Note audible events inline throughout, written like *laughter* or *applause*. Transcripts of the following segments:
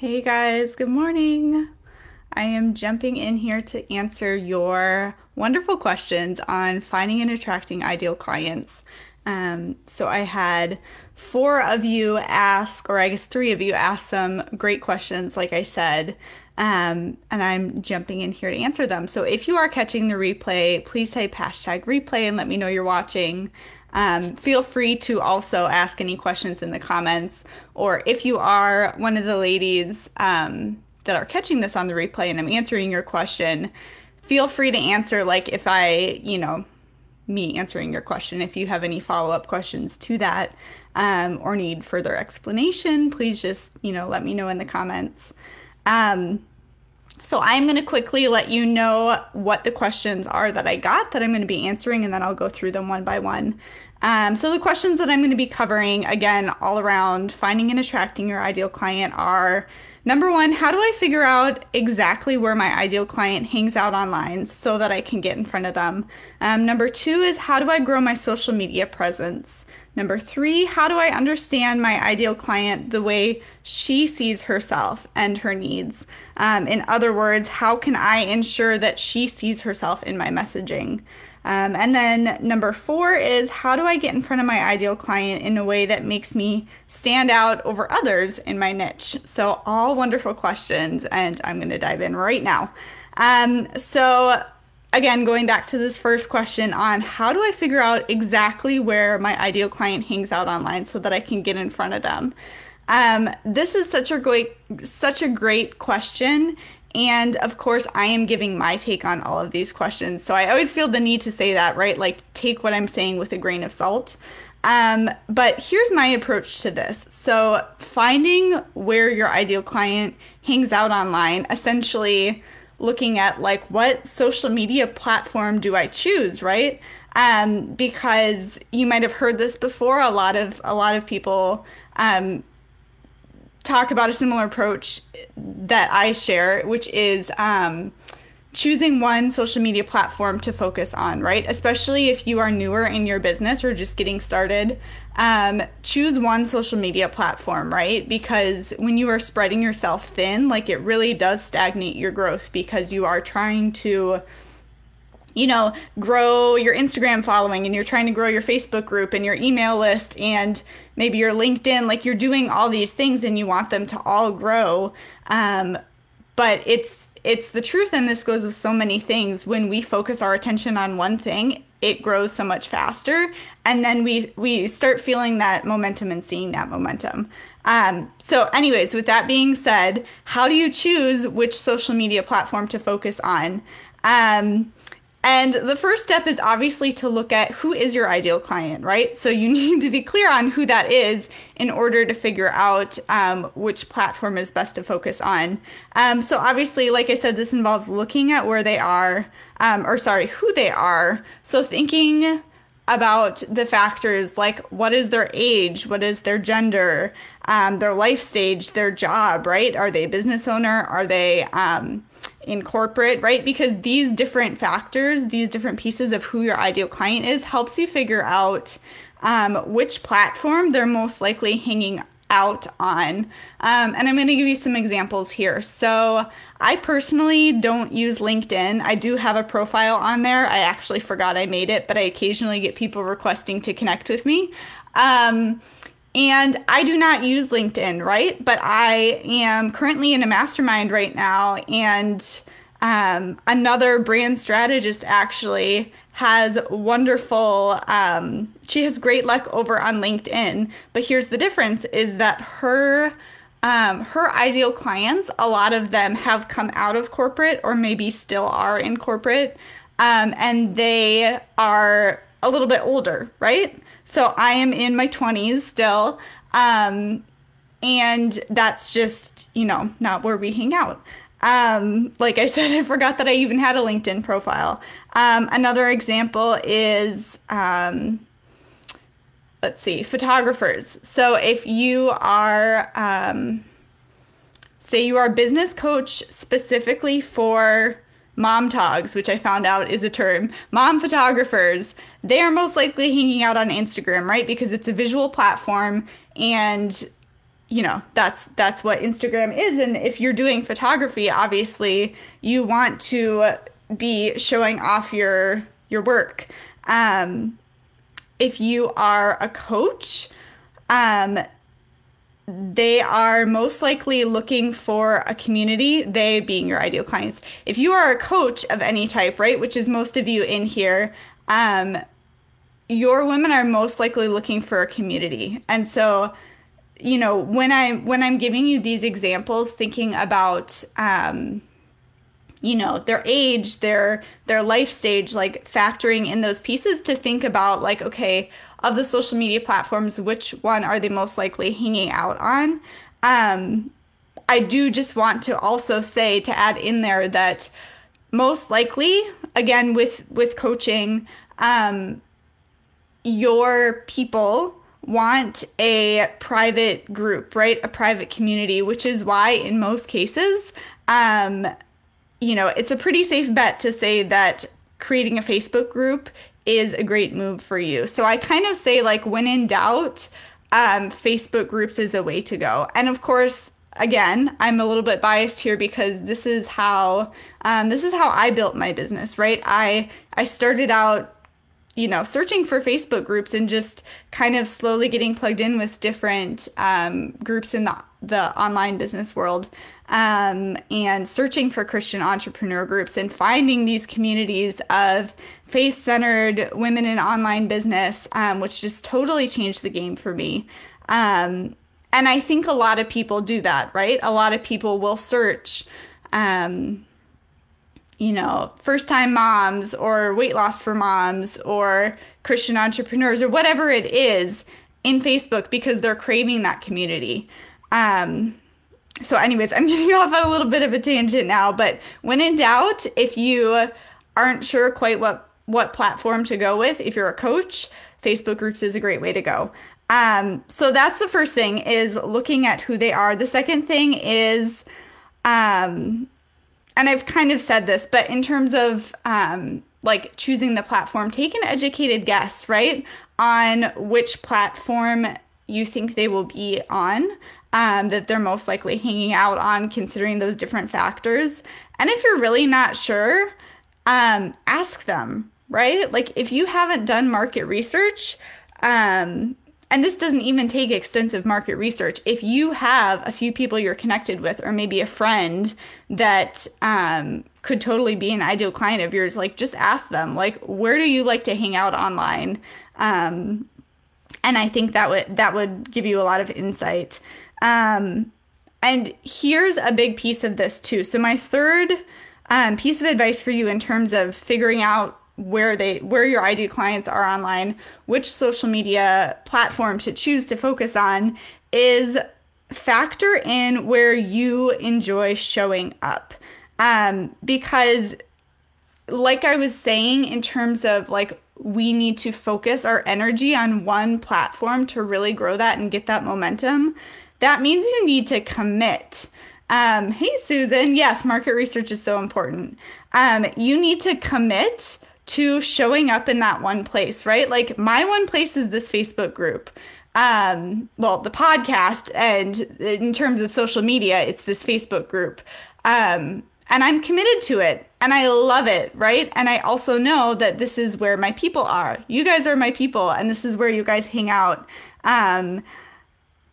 Hey guys, good morning. I am jumping in here to answer your wonderful questions on finding and attracting ideal clients. Um, so I had four of you ask, or I guess three of you ask some great questions, like I said, um, and I'm jumping in here to answer them. So if you are catching the replay, please type hashtag replay and let me know you're watching. Um, feel free to also ask any questions in the comments, or if you are one of the ladies um, that are catching this on the replay and I'm answering your question, feel free to answer. Like if I, you know, me answering your question, if you have any follow up questions to that um, or need further explanation, please just, you know, let me know in the comments. So I'm going to quickly let you know what the questions are that I got that I'm going to be answering, and then I'll go through them one by one. Um, so the questions that I'm going to be covering, again, all around finding and attracting your ideal client are number one, how do I figure out exactly where my ideal client hangs out online so that I can get in front of them? Um, number two is how do I grow my social media presence? Number three, how do I understand my ideal client the way she sees herself and her needs? Um, in other words, how can I ensure that she sees herself in my messaging? Um, and then number four is how do I get in front of my ideal client in a way that makes me stand out over others in my niche? So, all wonderful questions, and I'm going to dive in right now. Um, so, again, going back to this first question on how do I figure out exactly where my ideal client hangs out online so that I can get in front of them? Um, this is such a great, such a great question. And of course, I am giving my take on all of these questions. So I always feel the need to say that, right? Like, take what I'm saying with a grain of salt. Um, but here's my approach to this. So, finding where your ideal client hangs out online, essentially, looking at like what social media platform do I choose, right? Um, because you might have heard this before. A lot of a lot of people um, talk about a similar approach that I share, which is um, choosing one social media platform to focus on, right? Especially if you are newer in your business or just getting started. Um, choose one social media platform, right? Because when you are spreading yourself thin, like it really does stagnate your growth because you are trying to you know, grow your Instagram following and you're trying to grow your Facebook group and your email list and maybe your LinkedIn, like you're doing all these things and you want them to all grow. Um, but it's it's the truth and this goes with so many things when we focus our attention on one thing it grows so much faster and then we we start feeling that momentum and seeing that momentum um, so anyways with that being said how do you choose which social media platform to focus on um, and the first step is obviously to look at who is your ideal client, right? So you *laughs* need to be clear on who that is in order to figure out um, which platform is best to focus on. Um, so obviously, like I said, this involves looking at where they are, um, or sorry, who they are. So thinking about the factors like what is their age, what is their gender, um, their life stage, their job, right? Are they a business owner? Are they um, in corporate, right? Because these different factors, these different pieces of who your ideal client is, helps you figure out um, which platform they're most likely hanging out on. Um, and I'm going to give you some examples here. So, I personally don't use LinkedIn. I do have a profile on there. I actually forgot I made it, but I occasionally get people requesting to connect with me. Um, and I do not use LinkedIn, right? But I am currently in a mastermind right now, and um, another brand strategist actually has wonderful um, she has great luck over on linkedin but here's the difference is that her um, her ideal clients a lot of them have come out of corporate or maybe still are in corporate um, and they are a little bit older right so I am in my 20s still. Um, and that's just, you know, not where we hang out. Um, like I said, *laughs* I forgot that I even had a LinkedIn profile. Um, another example is, um, let's see, photographers. So if you are, um, say you are a business coach specifically for mom togs, which I found out is a term, mom photographers, they are most likely hanging out on Instagram, right? Because it's a visual platform and you know that's that's what instagram is and if you're doing photography obviously you want to be showing off your your work um, if you are a coach um, they are most likely looking for a community, they being your ideal clients. If you are a coach of any type, right, which is most of you in here, um, your women are most likely looking for a community. And so, you know, when I when I'm giving you these examples, thinking about um, you know their age their their life stage like factoring in those pieces to think about like okay of the social media platforms, which one are they most likely hanging out on? Um, I do just want to also say to add in there that most likely, again with with coaching, um, your people want a private group, right? A private community, which is why in most cases, um, you know, it's a pretty safe bet to say that creating a Facebook group is a great move for you. So I kind of say like when in doubt, um, Facebook groups is a way to go. And of course, again, I'm a little bit biased here because this is how um, this is how I built my business, right? I I started out you know, searching for Facebook groups and just kind of slowly getting plugged in with different um, groups in the, the online business world um, and searching for Christian entrepreneur groups and finding these communities of faith centered women in online business, um, which just totally changed the game for me. Um, and I think a lot of people do that, right? A lot of people will search um, you know, first time moms or weight loss for moms or Christian entrepreneurs or whatever it is in Facebook because they're craving that community. Um, so, anyways, I'm *laughs* getting off on a little bit of a tangent now, but when in doubt, if you aren't sure quite what what platform to go with, if you're a coach, Facebook groups is a great way to go. Um, so that's the first thing is looking at who they are. The second thing is um, and I've kind of said this, but in terms of um, like choosing the platform, take an educated guess, right, on which platform you think they will be on, um, that they're most likely hanging out on, considering those different factors. And if you're really not sure, um, ask them, right? Like if you haven't done market research, um, and this doesn't even take extensive market research. If you have a few people you're connected with, or maybe a friend that um, could totally be an ideal client of yours, like just ask them, like, where do you like to hang out online? Um, and I think that would that would give you a lot of insight. Um, and here's a big piece of this too. So my third um, piece of advice for you in terms of figuring out where they where your ideal clients are online, which social media platform to choose to focus on is factor in where you enjoy showing up. Um, because like I was saying in terms of like we need to focus our energy on one platform to really grow that and get that momentum. That means you need to commit. Um, hey, Susan. Yes, market research is so important. Um, you need to commit to showing up in that one place, right? Like my one place is this Facebook group. Um, well, the podcast, and in terms of social media, it's this Facebook group. Um, and I'm committed to it and I love it, right? And I also know that this is where my people are. You guys are my people, and this is where you guys hang out. Um,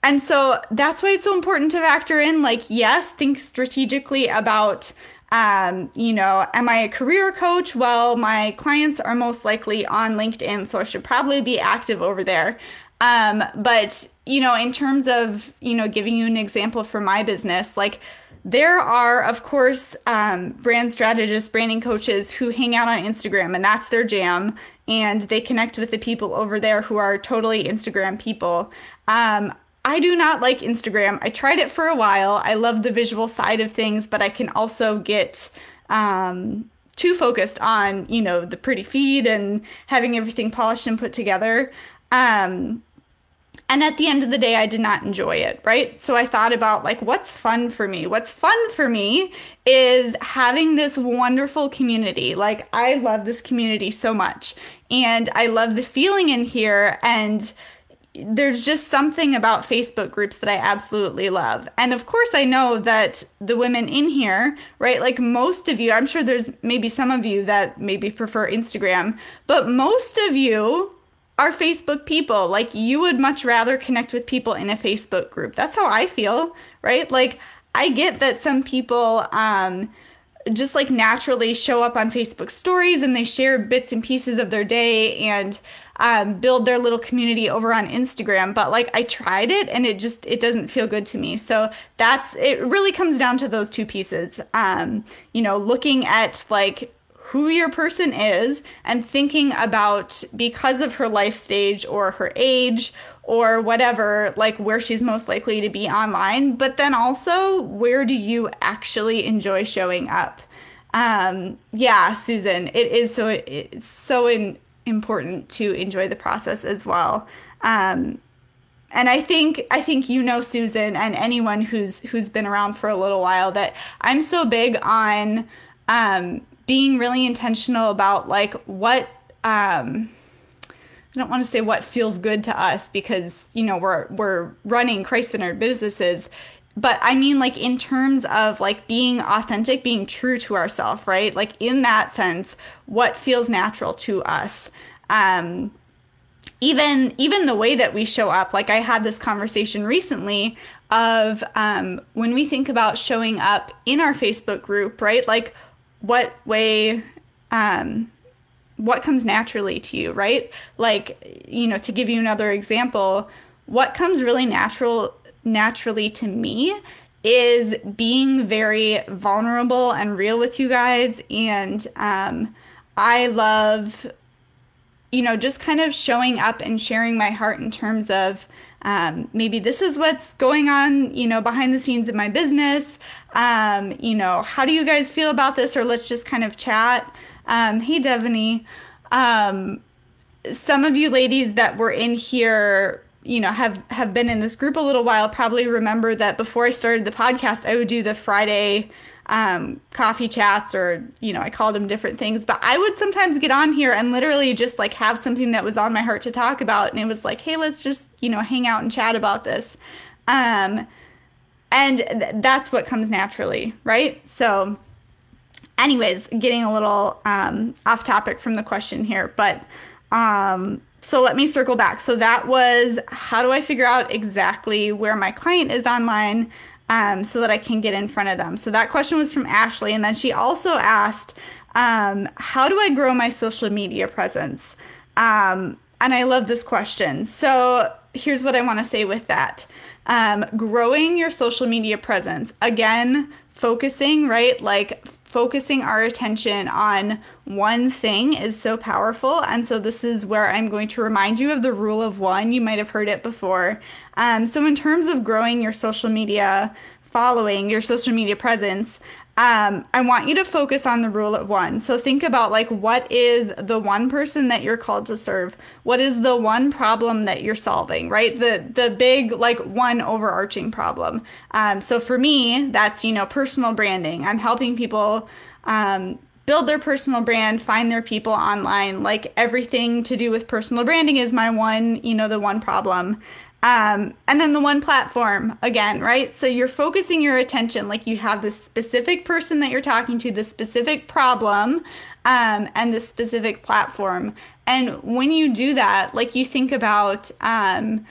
and so that's why it's so important to factor in like, yes, think strategically about um, you know, am I a career coach? Well, my clients are most likely on LinkedIn, so I should probably be active over there. Um, but, you know, in terms of, you know, giving you an example for my business, like there are, of course, um, brand strategists, branding coaches who hang out on Instagram and that's their jam. And they connect with the people over there who are totally Instagram people. Um, I do not like Instagram. I tried it for a while. I love the visual side of things, but I can also get um, too focused on, you know, the pretty feed and having everything polished and put together. Um, and at the end of the day, I did not enjoy it, right? So I thought about like, what's fun for me? What's fun for me is having this wonderful community. Like, I love this community so much. And I love the feeling in here. And there's just something about Facebook groups that I absolutely love. And of course, I know that the women in here, right? Like most of you, I'm sure there's maybe some of you that maybe prefer Instagram, but most of you are Facebook people. Like you would much rather connect with people in a Facebook group. That's how I feel, right? Like I get that some people, um, just like naturally show up on Facebook stories and they share bits and pieces of their day and um, build their little community over on Instagram. But like I tried it and it just it doesn't feel good to me. So that's it. Really comes down to those two pieces. Um, you know, looking at like who your person is and thinking about because of her life stage or her age or whatever, like where she's most likely to be online, but then also where do you actually enjoy showing up? Um, yeah, Susan, it is so it's so in, important to enjoy the process as well. Um, and I think I think you know Susan and anyone who's who's been around for a little while that I'm so big on um, being really intentional about like what um, I don't want to say what feels good to us because you know we're we're running Christ-centered businesses, but I mean like in terms of like being authentic, being true to ourselves, right? Like in that sense, what feels natural to us. Um, even even the way that we show up like i had this conversation recently of um, when we think about showing up in our facebook group right like what way um, what comes naturally to you, right? Like, you know, to give you another example, what comes really natural naturally to me is being very vulnerable and real with you guys and um, I love you know, just kind of showing up and sharing my heart in terms of um, maybe this is what's going on, you know, behind the scenes in my business. Um, you know, how do you guys feel about this? Or let's just kind of chat. Um, hey, Devaney. Um, some of you ladies that were in here, you know, have have been in this group a little while. Probably remember that before I started the podcast, I would do the Friday um, coffee chats, or you know, I called them different things. But I would sometimes get on here and literally just like have something that was on my heart to talk about, and it was like, hey, let's just you know hang out and chat about this. Um, and th- that's what comes naturally, right? So anyways, getting a little um, off topic from the question here, but um, so let me circle back. So that was how do I figure out exactly where my client is online um, so that I can get in front of them? So that question was from Ashley. And then she also asked, um, how do I grow my social media presence? Um, and I love this question. So here's what I want to say with that. Um, growing your social media presence. Again, focusing, right? Like focusing our attention on one thing is so powerful. And so, this is where I'm going to remind you of the rule of one. You might have heard it before. Um, so, in terms of growing your social media following, your social media presence, um, I want you to focus on the rule of one. So think about like what is the one person that you're called to serve? What is the one problem that you're solving? Right? The the big like one overarching problem. Um, so for me, that's you know personal branding. I'm helping people um, build their personal brand, find their people online. Like everything to do with personal branding is my one you know the one problem. Um, and then the one platform again, right? So you're focusing your attention, like you have the specific person that you're talking to, the specific problem, um, and the specific platform. And when you do that, like you think about, um,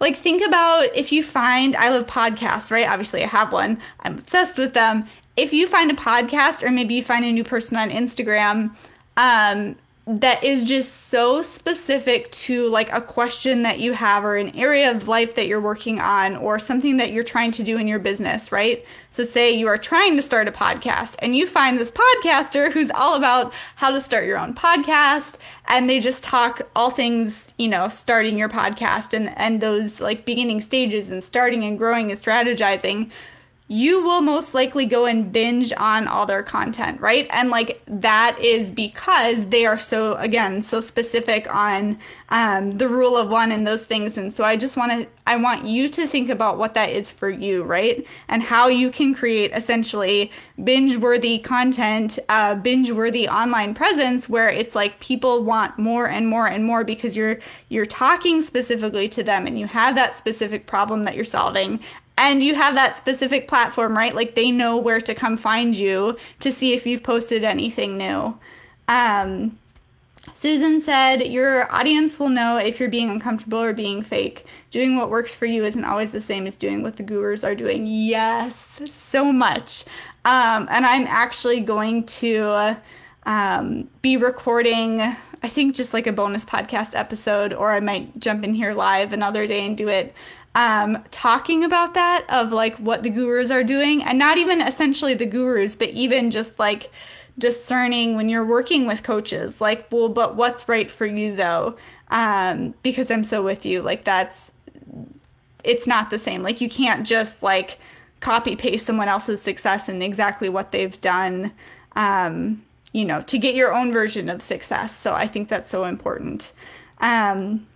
like think about if you find I love podcasts, right? Obviously, I have one. I'm obsessed with them. If you find a podcast, or maybe you find a new person on Instagram, um, that is just so specific to like a question that you have or an area of life that you're working on or something that you're trying to do in your business, right? So, say you are trying to start a podcast and you find this podcaster who's all about how to start your own podcast and they just talk all things, you know, starting your podcast and, and those like beginning stages and starting and growing and strategizing you will most likely go and binge on all their content, right? And like that is because they are so, again, so specific on um, the rule of one and those things. And so I just want to, I want you to think about what that is for you, right? And how you can create essentially binge worthy content, uh, binge worthy online presence where it's like people want more and more and more because you're, you're talking specifically to them and you have that specific problem that you're solving and you have that specific platform, right? Like they know where to come find you to see if you've posted anything new. Um, Susan said, Your audience will know if you're being uncomfortable or being fake. Doing what works for you isn't always the same as doing what the gurus are doing. Yes, so much. Um, and I'm actually going to um, be recording, I think, just like a bonus podcast episode, or I might jump in here live another day and do it um, talking about that of like what the gurus are doing and not even essentially the gurus but even just like discerning when you're working with coaches like well but what's right for you though? Um, because i'm so with you. Like that's it's not the same. Like you can't just like copy paste someone else's success and exactly what they've done um, you know to get your own version of success. So i think that's so important. Um,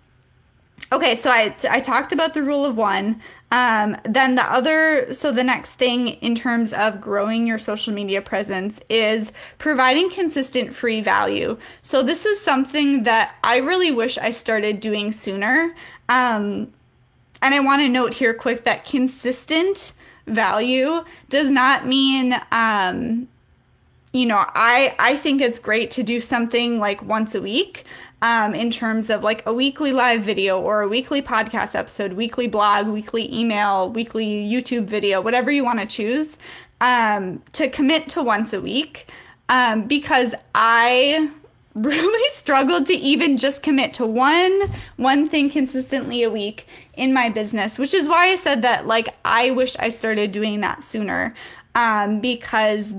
okay, so I, I talked about the rule of one. Um, then the other, so the next thing in terms of growing your social media presence is providing consistent free value. So this is something that I really wish I started doing sooner. Um, and I want to note here quick that consistent value does not mean um, you know, I I think it's great to do something like once a week um, in terms of like a weekly live video or a weekly podcast episode, weekly blog, weekly email, weekly YouTube video, whatever you want to choose, um, to commit to once a week um, because I *laughs* really struggled to even just commit to one one thing consistently a week in my business which is why i said that like i wish i started doing that sooner um, because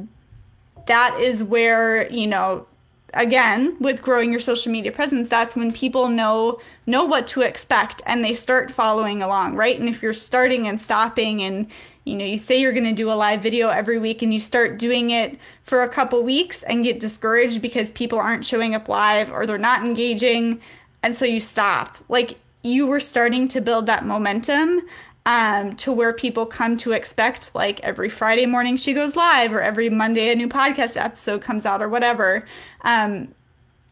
that is where you know again with growing your social media presence that's when people know know what to expect and they start following along right? And if you're starting and stopping and you know you say you're going to do a live video every week and you start doing it for a couple weeks and get discouraged because people aren't showing up live or they're not engaging and so you stop. Like you were starting to build that momentum um, to where people come to expect like every Friday morning she goes live or every Monday a new podcast episode comes out or whatever. Um,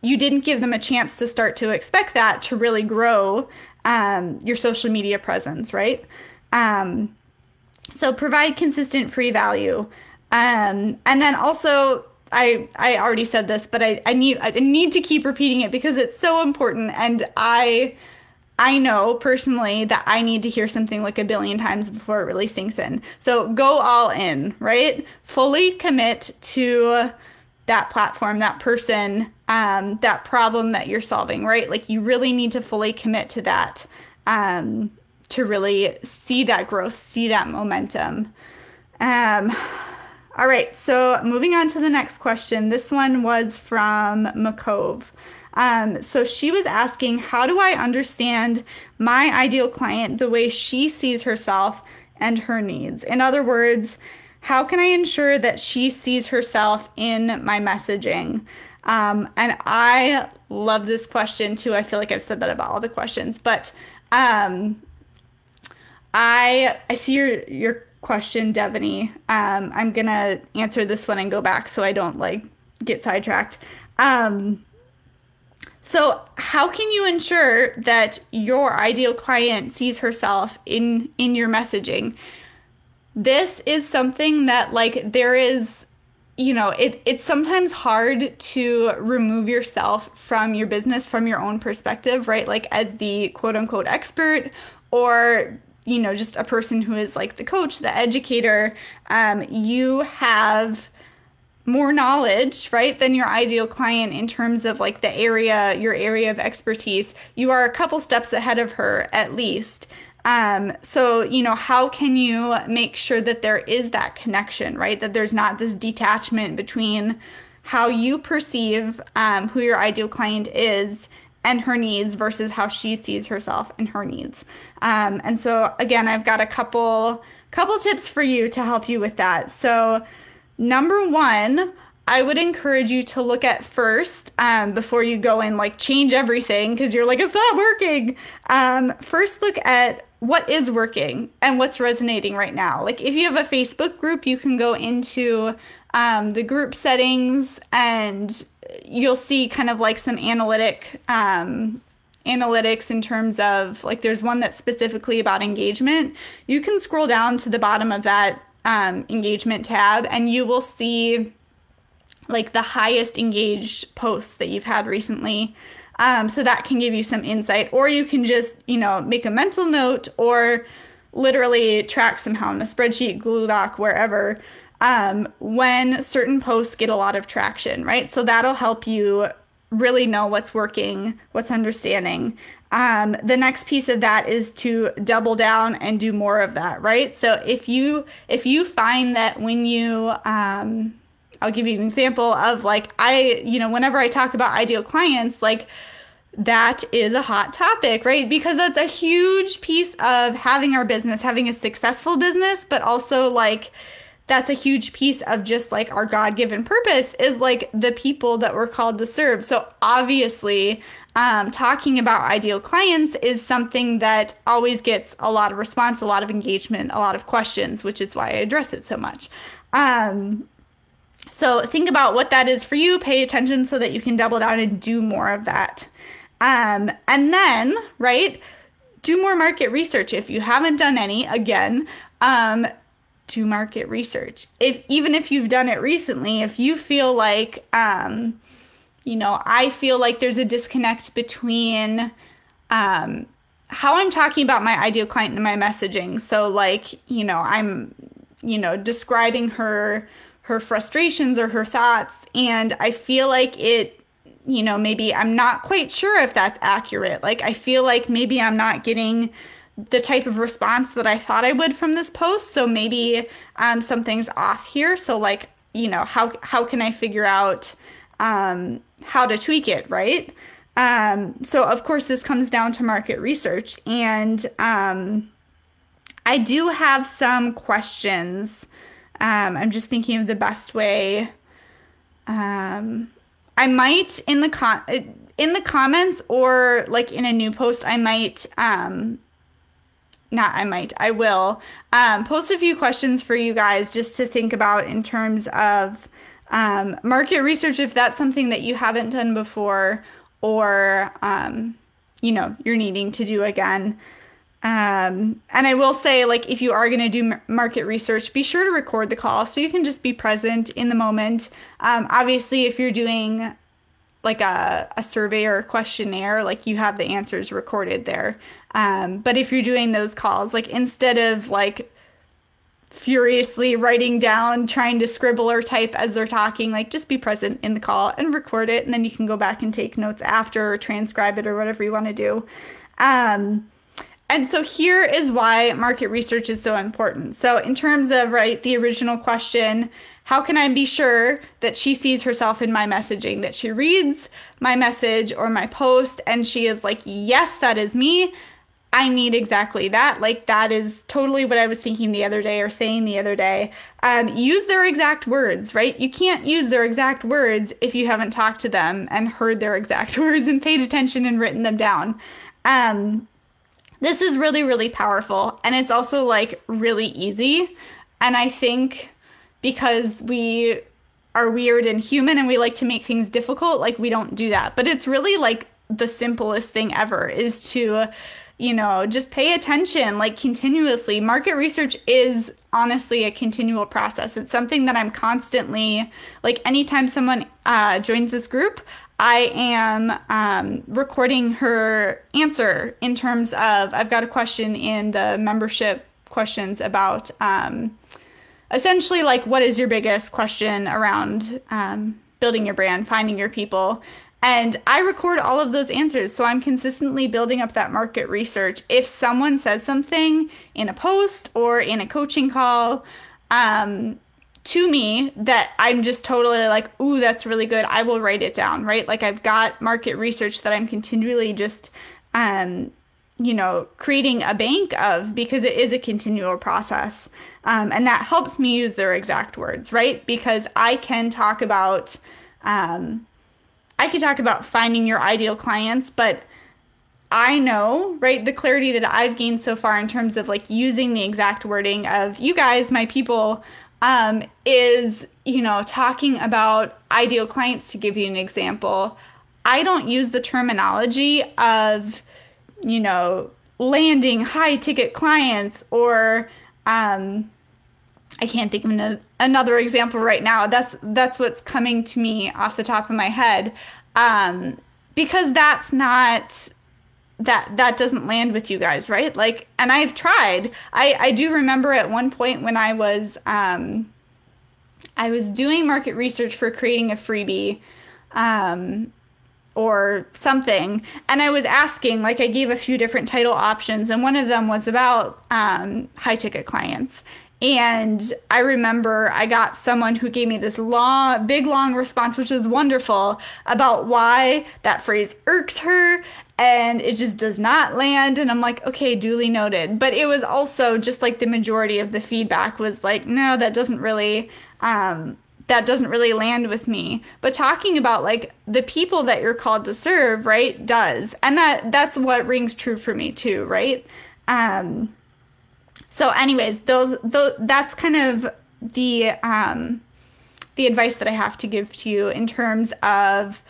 you didn't give them a chance to start to expect that to really grow um, your social media presence, right? Um, so provide consistent free value. Um, and then also I I already said this, but I, I need I need to keep repeating it because it's so important and I I know personally that I need to hear something like a billion times before it really sinks in. So go all in, right? Fully commit to that platform, that person, um, that problem that you're solving, right? Like you really need to fully commit to that um, to really see that growth, see that momentum. Um, all right, so moving on to the next question. This one was from McCove. Um, so she was asking, How do I understand my ideal client the way she sees herself and her needs? In other words, how can I ensure that she sees herself in my messaging? Um, and I love this question too. I feel like I've said that about all the questions, but um, I I see your your question, Devaney. Um, I'm gonna answer this one and go back so I don't like get sidetracked. Um, so, how can you ensure that your ideal client sees herself in in your messaging? This is something that like there is you know, it it's sometimes hard to remove yourself from your business from your own perspective, right? Like as the quote unquote expert or you know, just a person who is like the coach, the educator, um, you have more knowledge, right, than your ideal client in terms of like the area, your area of expertise. You are a couple steps ahead of her at least. Um, so, you know, how can you make sure that there is that connection, right? That there's not this detachment between how you perceive um, who your ideal client is and her needs versus how she sees herself and her needs. Um, and so, again, I've got a couple couple tips for you to help you with that. So, number one, I would encourage you to look at first um, before you go and like change everything because you're like, it's not working. Um, first, look at what is working and what's resonating right now. Like, if you have a Facebook group, you can go into um, the group settings and you'll see kind of like some analytic um, analytics in terms of like there's one that's specifically about engagement. You can scroll down to the bottom of that um, engagement tab and you will see like the highest engaged posts that you've had recently. Um, so that can give you some insight, or you can just, you know, make a mental note or literally track somehow in a spreadsheet, Google Doc, wherever, um, when certain posts get a lot of traction, right? So that'll help you really know what's working, what's understanding. Um, the next piece of that is to double down and do more of that, right? So if you if you find that when you um, I'll give you an example of like I, you know, whenever I talk about ideal clients, like that is a hot topic, right? Because that's a huge piece of having our business, having a successful business, but also like that's a huge piece of just like our God given purpose is like the people that we're called to serve. So obviously, um, talking about ideal clients is something that always gets a lot of response, a lot of engagement, a lot of questions, which is why I address it so much. Um, so think about what that is for you, pay attention so that you can double down and do more of that. Um, and then, right, do more market research. If you haven't done any, again, um, do market research. If even if you've done it recently, if you feel like, um, you know, I feel like there's a disconnect between um, how I'm talking about my ideal client and my messaging. So, like, you know, I'm, you know, describing her her frustrations or her thoughts and I feel like it you know maybe I'm not quite sure if that's accurate like I feel like maybe I'm not getting the type of response that I thought I would from this post. So maybe um, something's off here. So like you know how how can I figure out um, how to tweak it right? Um, so of course this comes down to market research and um, I do have some questions. Um, I'm just thinking of the best way. Um, I might in the con in the comments or like in a new post, I might um, not I might I will um, post a few questions for you guys just to think about in terms of um, market research if that's something that you haven't done before or um, you know you're needing to do again. Um, and I will say, like, if you are going to do market research, be sure to record the call so you can just be present in the moment. Um, obviously, if you're doing like a, a survey or a questionnaire, like you have the answers recorded there. Um, but if you're doing those calls, like instead of like furiously writing down, trying to scribble or type as they're talking, like just be present in the call and record it. And then you can go back and take notes after or transcribe it or whatever you want to do. Um, and so here is why market research is so important. So in terms of right the original question, how can I be sure that she sees herself in my messaging, that she reads my message or my post and she is like, "Yes, that is me." I need exactly that. Like, that is totally what I was thinking the other day or saying the other day. Um, use their exact words, right? You can't use their exact words if you haven't talked to them and heard their exact *laughs* words and paid attention and written them down. Um, this is really, really powerful. And it's also like really easy. And I think because we are weird and human and we like to make things difficult, like we don't do that. But it's really like the simplest thing ever is to, you know, just pay attention like continuously. Market research is honestly a continual process. It's something that I'm constantly like anytime someone uh, joins this group, I am um, recording her answer in terms of I've got a question in the membership questions about um, essentially like what is your biggest question around um, building your brand, finding your people. And I record all of those answers. So I'm consistently building up that market research. If someone says something in a post or in a coaching call, um, to me that I'm just totally like, ooh, that's really good. I will write it down, right? Like I've got market research that I'm continually just um, you know, creating a bank of because it is a continual process. Um, and that helps me use their exact words, right? Because I can talk about, um, I can talk about finding your ideal clients, but I know, right, the clarity that I've gained so far in terms of like using the exact wording of you guys, my people, um, is, you know, talking about ideal clients to give you an example. I don't use the terminology of, you know, landing high ticket clients or, um, I can't think of another example right now. That's that's what's coming to me off the top of my head, um, because that's not that that doesn't land with you guys, right? Like, and I've tried. I I do remember at one point when I was um, I was doing market research for creating a freebie. Um, or something. And I was asking, like, I gave a few different title options, and one of them was about um, high ticket clients. And I remember I got someone who gave me this long, big, long response, which was wonderful about why that phrase irks her and it just does not land. And I'm like, okay, duly noted. But it was also just like the majority of the feedback was like, no, that doesn't really. Um, that doesn't really land with me but talking about like the people that you're called to serve right does and that that's what rings true for me too right um so, anyways, those, those that's kind of the um, the advice that I have to give to you in terms of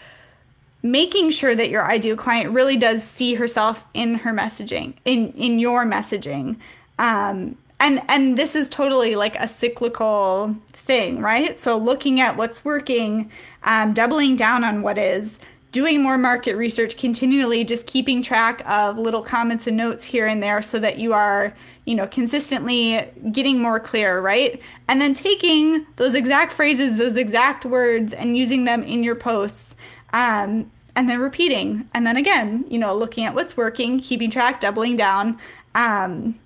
making sure that your ideal client really does see herself in her messaging, in in your messaging. Um, and and this is totally like a cyclical thing, right? So looking at what's working, um, doubling down on what is, doing more market research continually, just keeping track of little comments and notes here and there so that you are you know, consistently getting more clear, right? And then taking those exact phrases, those exact words, and using them in your posts. Um, and then repeating. And then again, you know, looking at what's working, keeping track, doubling down. Um,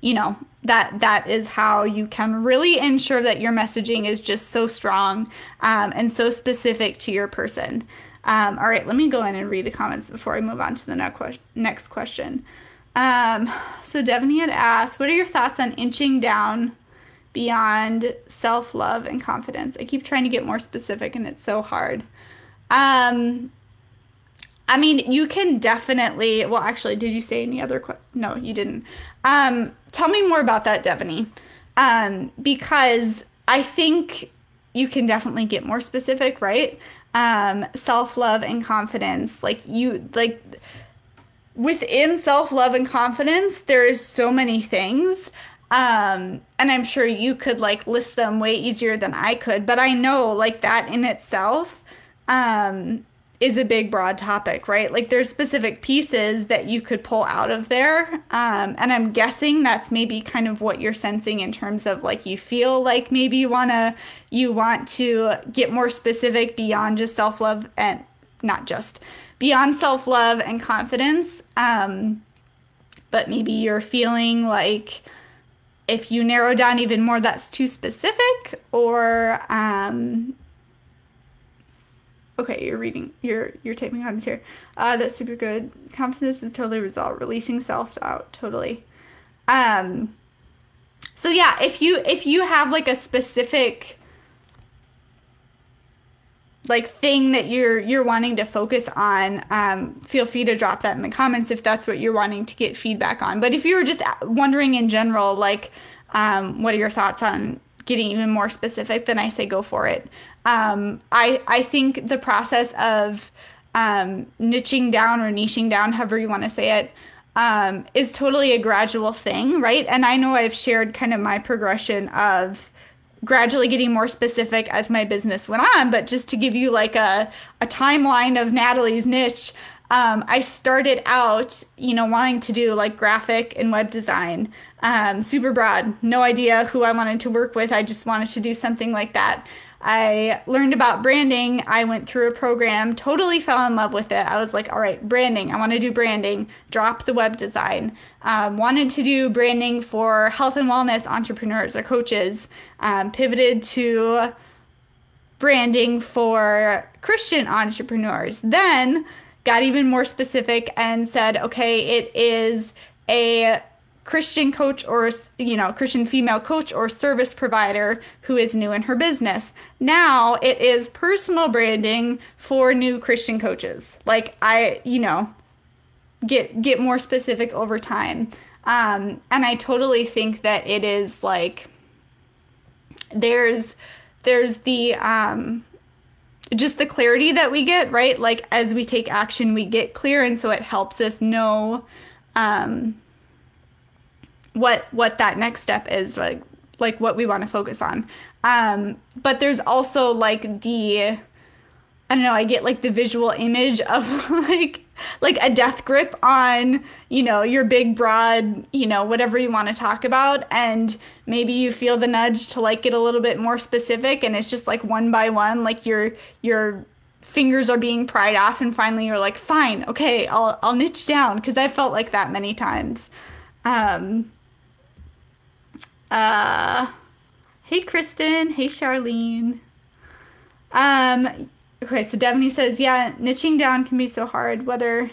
you know, that that is how you can really ensure that your messaging is just so strong um, and so specific to your person. Um, all right, let me go in and read the comments before I move on to the next question. Um, so Devaney had asked, "What are your thoughts on niching down beyond self-love and confidence?" I keep trying to get more specific, and it's so hard. Um, I mean, you can definitely. Well, actually, did you say any other? no, you didn't. Um, tell me more about that, Devaney, um, because I think you can definitely get more specific, right? Um, self-love and confidence, like you, like within self love and confidence, there is so many things. Um, and I'm sure you could like list them way easier than I could, but I know like that in itself um, is a big, broad topic, right? Like there's specific pieces that you could pull out of there. Um, and I'm guessing that's maybe kind of what you're sensing in terms of like you feel like maybe you wanna you want to get more specific beyond just self love and not just beyond self love and confidence. Um, but maybe you're feeling like if you narrow down even more, that's too specific, or um, okay, you're reading, you're you're typing comments here. Uh, that's super good. Confidence is totally resolved. Releasing self doubt, totally. Um, so yeah, if you if you have like a specific like thing that you're you're wanting to focus on um, feel free to drop that in the comments if that's what you're wanting to get feedback on. But if you were just wondering in general like um, what are your thoughts on getting even more specific then i say go for it. Um, I, I think the process of um, niching down or niching down however you want to say it um, is totally a gradual thing right? And i know i've shared kind of my progression of gradually getting more specific as my business went on. But just to give you like a, a timeline of Natalie's niche, um, I started out, you know, wanting to do like graphic and web design, um, super broad, no idea who I wanted to work with. I just wanted to do something like that. I learned about branding. I went through a program, totally fell in love with it. I was like, all right, branding. I want to do branding. Drop the web design. Um, wanted to do branding for health and wellness entrepreneurs or coaches. Um, pivoted to branding for Christian entrepreneurs. Then got even more specific and said, okay, it is a Christian coach or you know Christian female coach or service provider who is new in her business. Now it is personal branding for new Christian coaches. Like I, you know, get get more specific over time. Um, and I totally think that it is like there's there's the um, just the clarity that we get right like as we take action we get clear and so it helps us know um, what what that next step is like like what we want to focus on um, but there's also like the I don't know, I get like the visual image of *laughs* like like a death grip on, you know, your big broad, you know, whatever you want to talk about and maybe you feel the nudge to like get a little bit more specific and it's just like one by one like your your fingers are being pried off and finally you're like, "Fine, okay, I'll I'll niche down" because I felt like that many times. Um uh Hey Kristen, hey Charlene. Um Okay, so Devaney says, yeah, niching down can be so hard, whether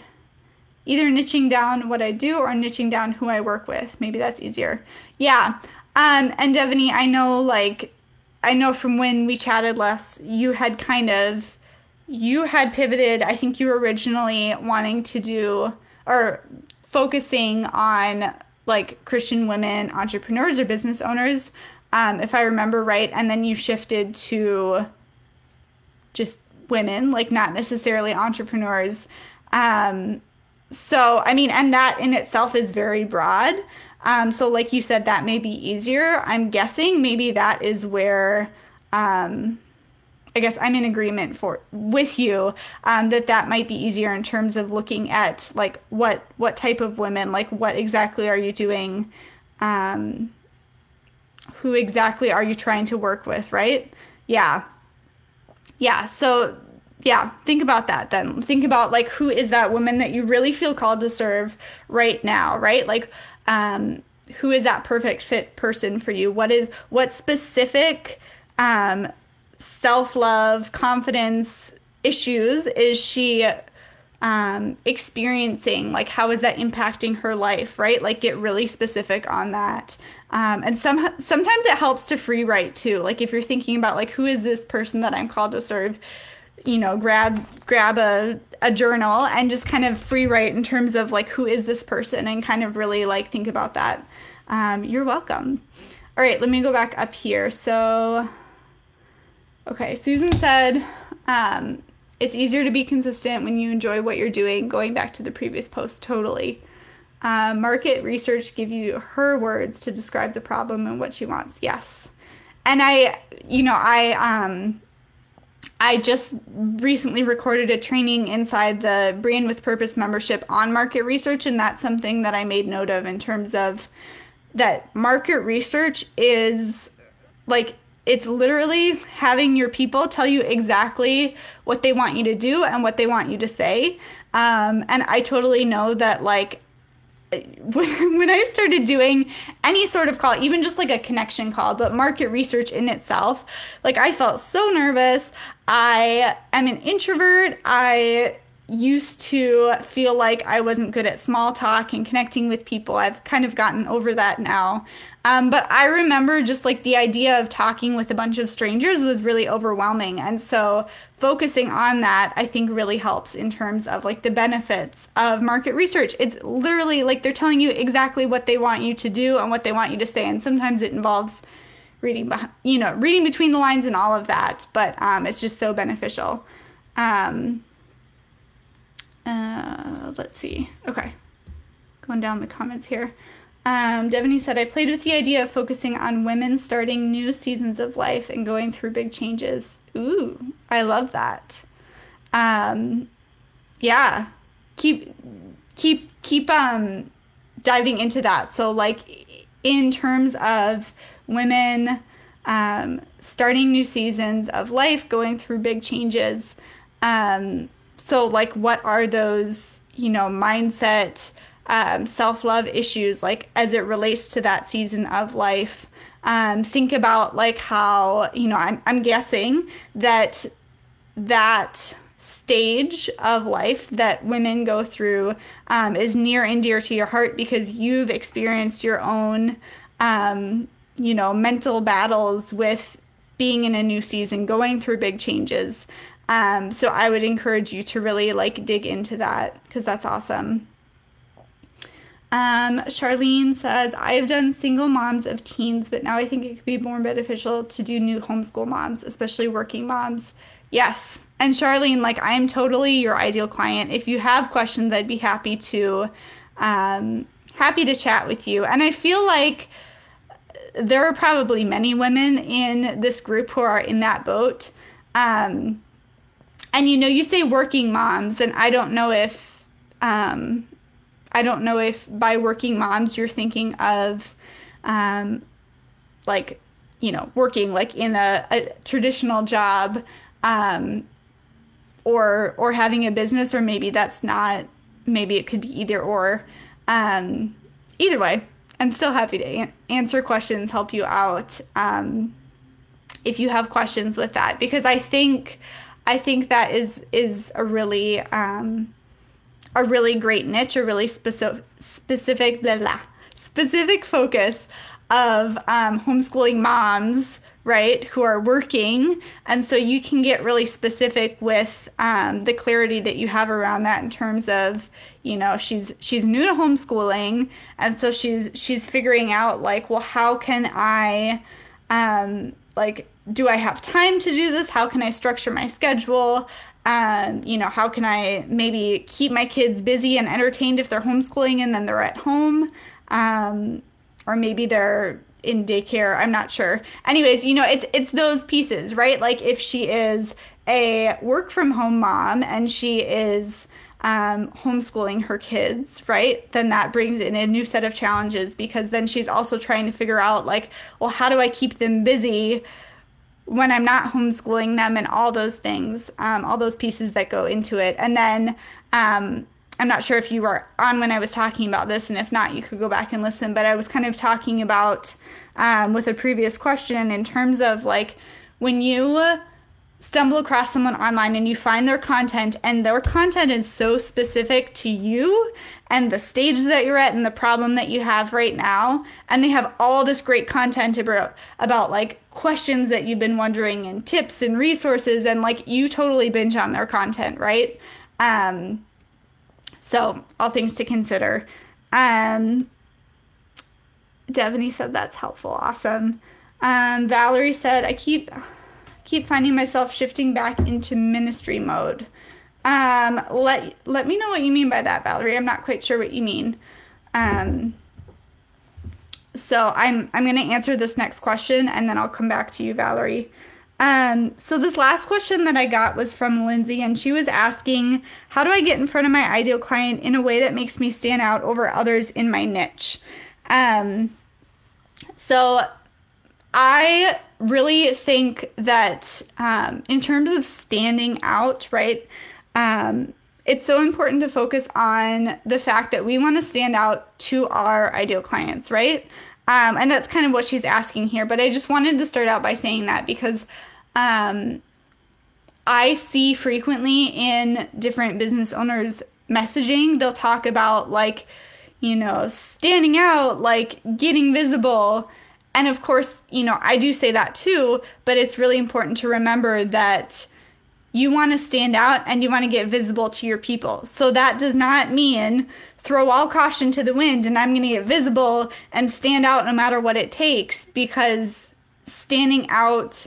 either niching down what I do or niching down who I work with. Maybe that's easier. Yeah. Um, and Devaney, I know like I know from when we chatted last, you had kind of you had pivoted. I think you were originally wanting to do or focusing on like Christian women entrepreneurs or business owners, um, if I remember right, and then you shifted to just women, like not necessarily entrepreneurs. Um, so, I mean, and that in itself is very broad. Um, so, like you said, that may be easier. I'm guessing maybe that is where, um, I guess I'm in agreement for with you um, that that might be easier in terms of looking at like what what type of women, like what exactly are you doing, um, who exactly are you trying to work with, right? Yeah, yeah, so yeah, think about that then. Think about like who is that woman that you really feel called to serve right now, right? Like um who is that perfect fit person for you? What is what specific um self-love, confidence issues is she um experiencing? Like how is that impacting her life, right? Like get really specific on that. Um, and some sometimes it helps to free write too. Like if you're thinking about like who is this person that I'm called to serve, you know, grab grab a a journal and just kind of free write in terms of like who is this person and kind of really like think about that. Um, you're welcome. All right, let me go back up here. So, okay, Susan said um, it's easier to be consistent when you enjoy what you're doing. Going back to the previous post, totally. Uh, market research give you her words to describe the problem and what she wants. Yes. And I, you know, I, um, I just recently recorded a training inside the Brand with Purpose membership on market research, and that's something that I made note of in terms of that market research is like it's literally having your people tell you exactly what they want you to do and what they want you to say. Um, and I totally know that like *laughs* when, when I started doing any sort of call, even just like a connection call, but market research in itself, like I felt so nervous. I am an introvert. I used to feel like I wasn't good at small talk and connecting with people. I've kind of gotten over that now. Um, but I remember just like the idea of talking with a bunch of strangers was really overwhelming. And so focusing on that, I think really helps in terms of like the benefits of market research. It's literally like they're telling you exactly what they want you to do and what they want you to say. And sometimes it involves reading, you know, reading between the lines and all of that. But um, it's just so beneficial. Um, uh, let's see. Okay. Going down the comments here. Um, said, I played with the idea of focusing on women starting new seasons of life and going through big changes. Ooh, I love that. Um, yeah. Keep, keep, keep, um, diving into that. So, like, in terms of women, um, starting new seasons of life, going through big changes, um, so like what are those you know mindset um, self-love issues like as it relates to that season of life um, think about like how you know I'm, I'm guessing that that stage of life that women go through um, is near and dear to your heart because you've experienced your own, um, you know, mental battles with being in a new season, going through big changes. Um, so I would encourage you to really like dig into that because that's awesome. Um, Charlene says, I've done single moms of teens, but now I think it could be more beneficial to do new homeschool moms, especially working moms. Yes. And Charlene, like, I'm totally your ideal client. If you have questions, I'd be happy to, um, happy to chat with you. And I feel like there are probably many women in this group who are in that boat. Um, and you know, you say working moms, and I don't know if, um, I don't know if by working moms you're thinking of um, like, you know, working like in a, a traditional job um, or or having a business or maybe that's not maybe it could be either or. Um, either way i'm still happy to a- answer questions help you out um, if you have questions with that. Because i think i think that is is a really um, a really great niche, a really specific specific blah, blah, specific focus of um, homeschooling moms, right, who are working, and so you can get really specific with um, the clarity that you have around that in terms of, you know, she's she's new to homeschooling, and so she's she's figuring out like, well, how can I, um, like do I have time to do this? How can I structure my schedule? Um, you know, how can I maybe keep my kids busy and entertained if they're homeschooling and then they're at home? Um, or maybe they're in daycare. I'm not sure. Anyways, you know, it's it's those pieces, right? Like if she is a work from home mom and she is um, homeschooling her kids, right? Then that brings in a new set of challenges because then she's also trying to figure out, like, well, how do I keep them busy when I'm not homeschooling them and all those things, um, all those pieces that go into it. And then um, I'm not sure if you were on when I was talking about this, and if not, you could go back and listen. But I was kind of talking about um, with a previous question in terms of like when you stumble across someone online and you find their content and their content is so specific to you and the stage that you're at and the problem that you have right now and they have all this great content about about like questions that you've been wondering and tips and resources and like you totally binge on their content right? Um so all things to consider. Um Devaney said that's helpful. Awesome. Um Valerie said I keep keep finding myself shifting back into ministry mode. Um, let let me know what you mean by that, Valerie. I'm not quite sure what you mean. Um, so I'm I'm gonna answer this next question and then I'll come back to you, Valerie. Um, so this last question that I got was from Lindsay, and she was asking, "How do I get in front of my ideal client in a way that makes me stand out over others in my niche?" Um, so I really think that um, in terms of standing out, right? Um, it's so important to focus on the fact that we want to stand out to our ideal clients, right? Um, and that's kind of what she's asking here. But I just wanted to start out by saying that because um, I see frequently in different business owners' messaging, they'll talk about like, you know, standing out, like getting visible. And of course, you know, I do say that too, but it's really important to remember that you want to stand out and you want to get visible to your people. So that does not mean throw all caution to the wind and I'm going to get visible and stand out no matter what it takes because standing out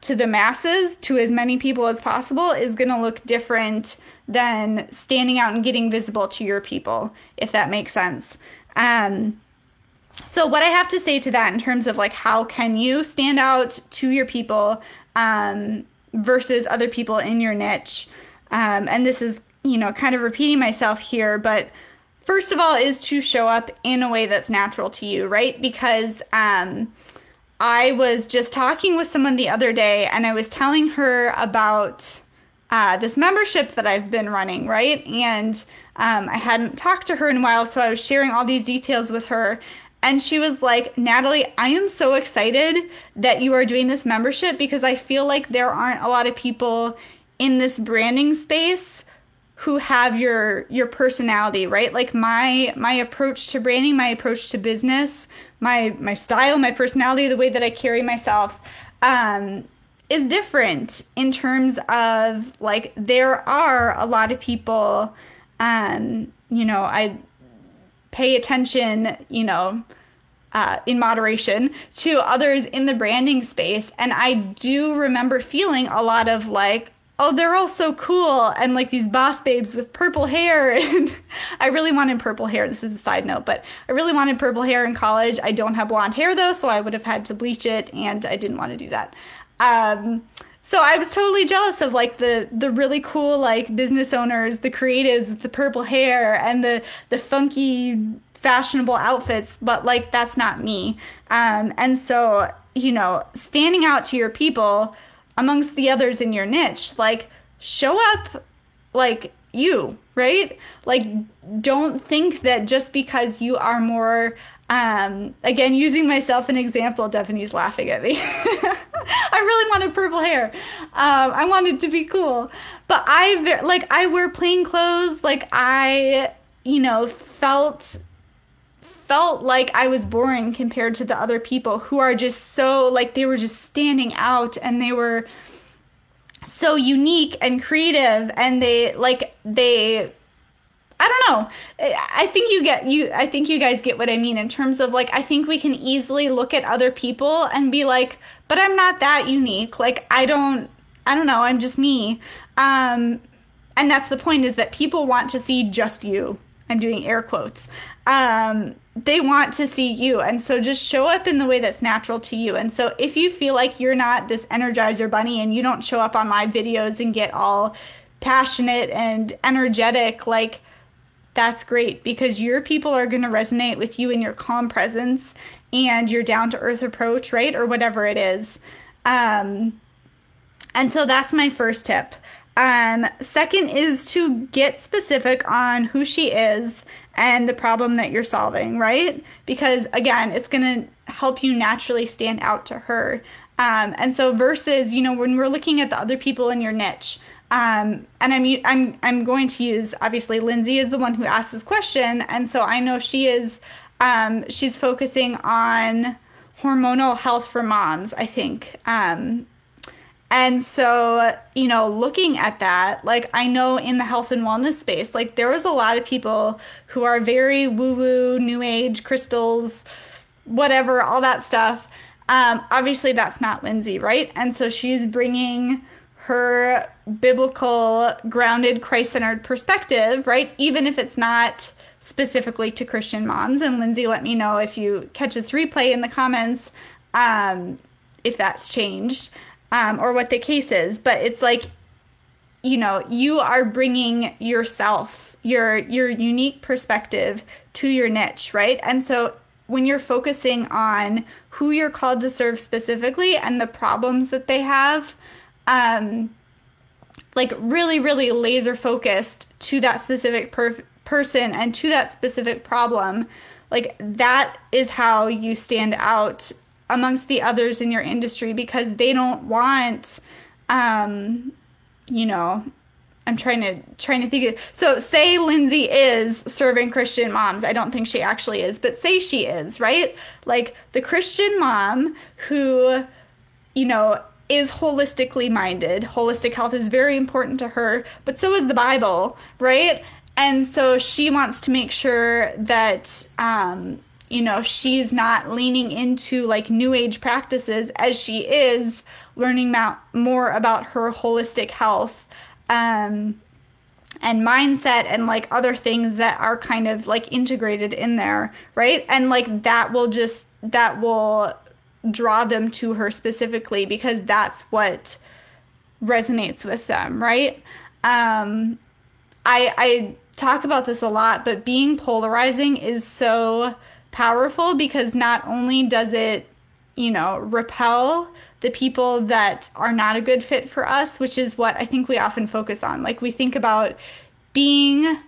to the masses, to as many people as possible, is going to look different than standing out and getting visible to your people, if that makes sense. Um, so what i have to say to that in terms of like how can you stand out to your people um, versus other people in your niche? Um, and this is you know kind of repeating myself here but first of all is to show up in a way that's natural to you right? Because um, i was just talking with someone the other day and i was telling her about uh, this membership that i've been running right? And um, i hadn't talked to her in a while so i was sharing all these details with her and she was like, Natalie, I am so excited that you are doing this membership because I feel like there aren't a lot of people in this branding space who have your your personality, right? Like my my approach to branding, my approach to business, my my style, my personality, the way that I carry myself um is different in terms of like there are a lot of people um you know, I pay attention, you know, uh, in moderation to others in the branding space. And I do remember feeling a lot of like, oh, they're all so cool. And like these boss babes with purple hair. *laughs* And I really wanted purple hair. This is a side note, but I really wanted purple hair in college. I don't have blonde hair though, so I would have had to bleach it. And I didn't want to do that. Um, so I was totally jealous of like the the really cool like business owners, the creatives with the purple hair and the the funky fashionable outfits, but like that's not me. Um, and so you know, standing out to your people amongst the others in your niche, like show up like you, right? Like don't think that just because you are more um, again, using myself an example, Devaney's laughing at me. *laughs* I really wanted purple hair. Um, I wanted to be cool, but I like I wear plain clothes. Like I, you know, felt felt like I was boring compared to the other people who are just so like they were just standing out and they were so unique and creative and they like they I don't know. I think you get you I think you guys get what I mean in terms of like I think we can easily look at other people and be like, "But I'm not that unique. Like I don't I don't know, I'm just me." Um and that's the point is that people want to see just you. I'm doing air quotes. Um they want to see you and so just show up in the way that's natural to you and so if you feel like you're not this energizer bunny and you don't show up on live videos and get all passionate and energetic like that's great because your people are going to resonate with you in your calm presence and your down to earth approach, right? Or whatever it is. Um, and so that's my first tip. Um, second is to get specific on who she is and the problem that you're solving, right? Because again, it's going to help you naturally stand out to her. Um, and so versus, you know, when we're looking at the other people in your niche, um, and I'm I'm I'm going to use obviously Lindsay is the one who asked this question, and so I know she is um, she's focusing on hormonal health for moms. I think. Um, and so, you know, looking at that, like I know in the health and wellness space, like there was a lot of people who are very woo woo, new age, crystals, whatever, all that stuff. Um, obviously, that's not Lindsay, right? And so she's bringing her biblical, grounded, Christ centered perspective, right? Even if it's not specifically to Christian moms. And Lindsay, let me know if you catch this replay in the comments um, if that's changed um, or what the case is. But it's like, you know, you are bringing yourself, your your unique perspective to your niche, right? And so when you're focusing on who you're called to serve specifically and the problems that they have, um, like really, really laser focused to that specific per- person and to that specific problem, like that is how you stand out amongst the others in your industry because they don't want, um, you know, I'm trying to trying to think of so say Lindsay is serving Christian moms. I don't think she actually is, but say she is, right? Like the Christian mom who, you know, is holistically minded. Holistic health is very important to her, but so is the Bible, right? And so she wants to make sure that, um, you know, she's not leaning into like new age practices as she is learning about, more about her holistic health um, and mindset and like other things that are kind of like integrated in there, right? And like that will just, that will draw them to her specifically because that's what resonates with them, right? Um, I I talk about this a lot, but being polarizing is so powerful because not only does it, you know, repel the people that are not a good fit for us, which is what I think we often focus on. Like we think about being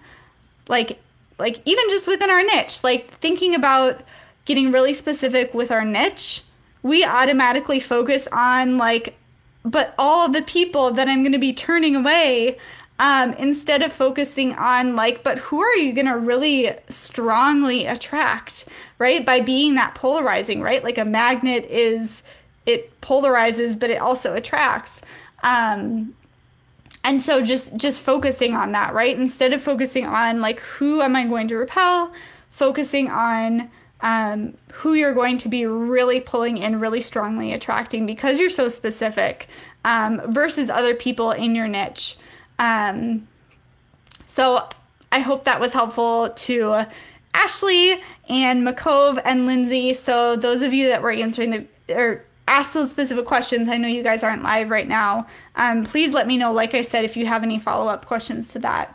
like like even just within our niche, like thinking about getting really specific with our niche we automatically focus on like but all of the people that I'm going to be turning away um, instead of focusing on like, but who are you going to really strongly attract, right? By being that polarizing, right? Like a magnet is, it polarizes, but it also attracts. Um, and so just just focusing on that right instead of focusing on like who am i going to repel focusing on um, who you're going to be really pulling in really strongly attracting because you're so specific um, versus other people in your niche um, so i hope that was helpful to ashley and mccove and lindsay so those of you that were answering the or asked those specific questions. I know you guys aren't live right now. Um, please let me know, like I said, if you have any follow up questions to that.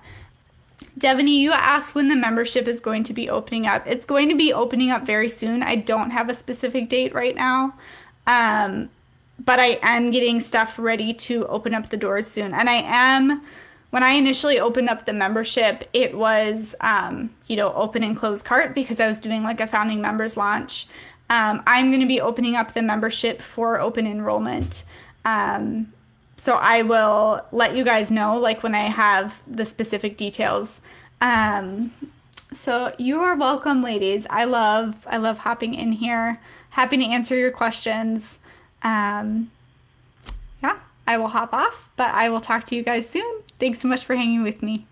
Devaney, you asked when the membership is going to be opening up. It's going to be opening up very soon. I don't have a specific date right now, um, but I am getting stuff ready to open up the doors soon. And I am, when I initially opened up the membership, it was, um, you know, open and close cart because I was doing like a founding members launch. Um, I'm going to be opening up the membership for open enrollment. Um, so I will let you guys know, like when I have the specific details. Um, so you are welcome, ladies. I love I love hopping in here. Happy to answer your questions. Um, yeah, I will hop off, but I will talk to you guys soon. Thanks so much for hanging with me.